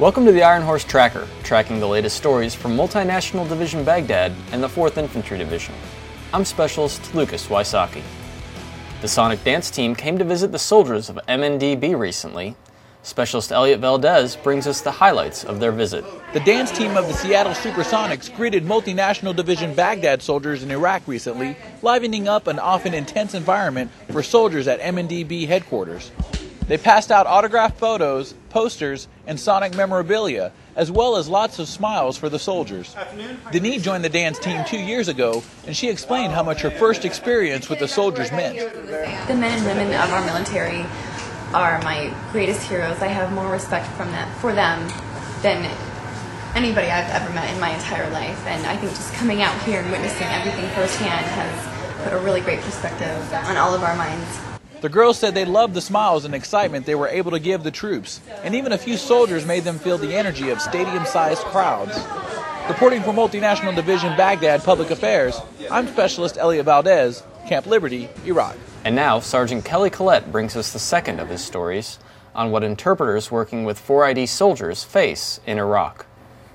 Welcome to the Iron Horse Tracker, tracking the latest stories from Multinational Division Baghdad and the 4th Infantry Division. I'm Specialist Lucas Wysocki. The Sonic Dance team came to visit the soldiers of MNDB recently. Specialist Elliot Valdez brings us the highlights of their visit. The dance team of the Seattle Supersonics greeted multinational division Baghdad soldiers in Iraq recently, livening up an often intense environment for soldiers at MNDB headquarters. They passed out autographed photos, posters, and Sonic memorabilia, as well as lots of smiles for the soldiers. Denis joined the dance team two years ago, and she explained how much her first experience with the soldiers meant. The men and women of our military are my greatest heroes. I have more respect from for them than anybody I've ever met in my entire life. And I think just coming out here and witnessing everything firsthand has put a really great perspective on all of our minds. The girls said they loved the smiles and excitement they were able to give the troops, and even a few soldiers made them feel the energy of stadium sized crowds. Reporting for Multinational Division Baghdad Public Affairs, I'm Specialist Elliot Valdez, Camp Liberty, Iraq. And now, Sergeant Kelly Collett brings us the second of his stories on what interpreters working with 4ID soldiers face in Iraq.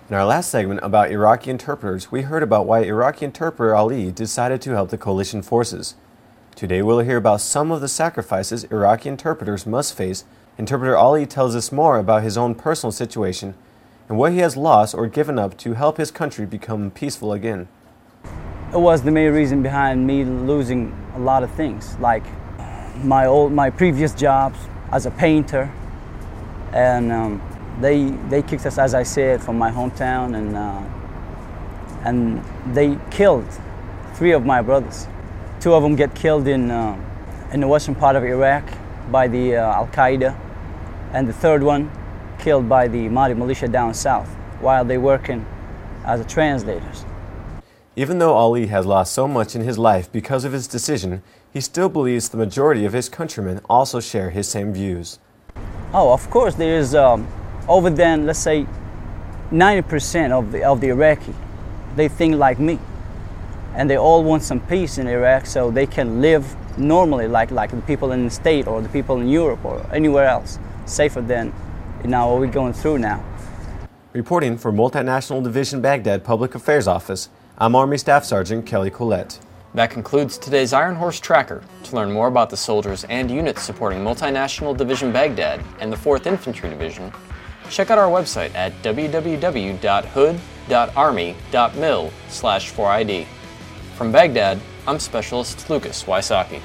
In our last segment about Iraqi interpreters, we heard about why Iraqi interpreter Ali decided to help the coalition forces. Today we'll hear about some of the sacrifices Iraqi interpreters must face. Interpreter Ali tells us more about his own personal situation and what he has lost or given up to help his country become peaceful again. It was the main reason behind me losing a lot of things, like my old, my previous jobs as a painter, and um, they they kicked us, as I said, from my hometown, and uh, and they killed three of my brothers. Two of them get killed in, uh, in the western part of Iraq by the uh, Al Qaeda, and the third one killed by the Mahdi militia down south while they were working as translators. Even though Ali has lost so much in his life because of his decision, he still believes the majority of his countrymen also share his same views. Oh, of course, there is um, over then, let's say, 90% of the, of the Iraqi, they think like me and they all want some peace in Iraq so they can live normally like, like the people in the state or the people in Europe or anywhere else, safer than you know, what we're going through now. Reporting for Multinational Division Baghdad Public Affairs Office, I'm Army Staff Sergeant Kelly Collett. That concludes today's Iron Horse Tracker. To learn more about the soldiers and units supporting Multinational Division Baghdad and the 4th Infantry Division, check out our website at www.hood.army.mil/4id. From Baghdad, I'm Specialist Lucas Wysocki.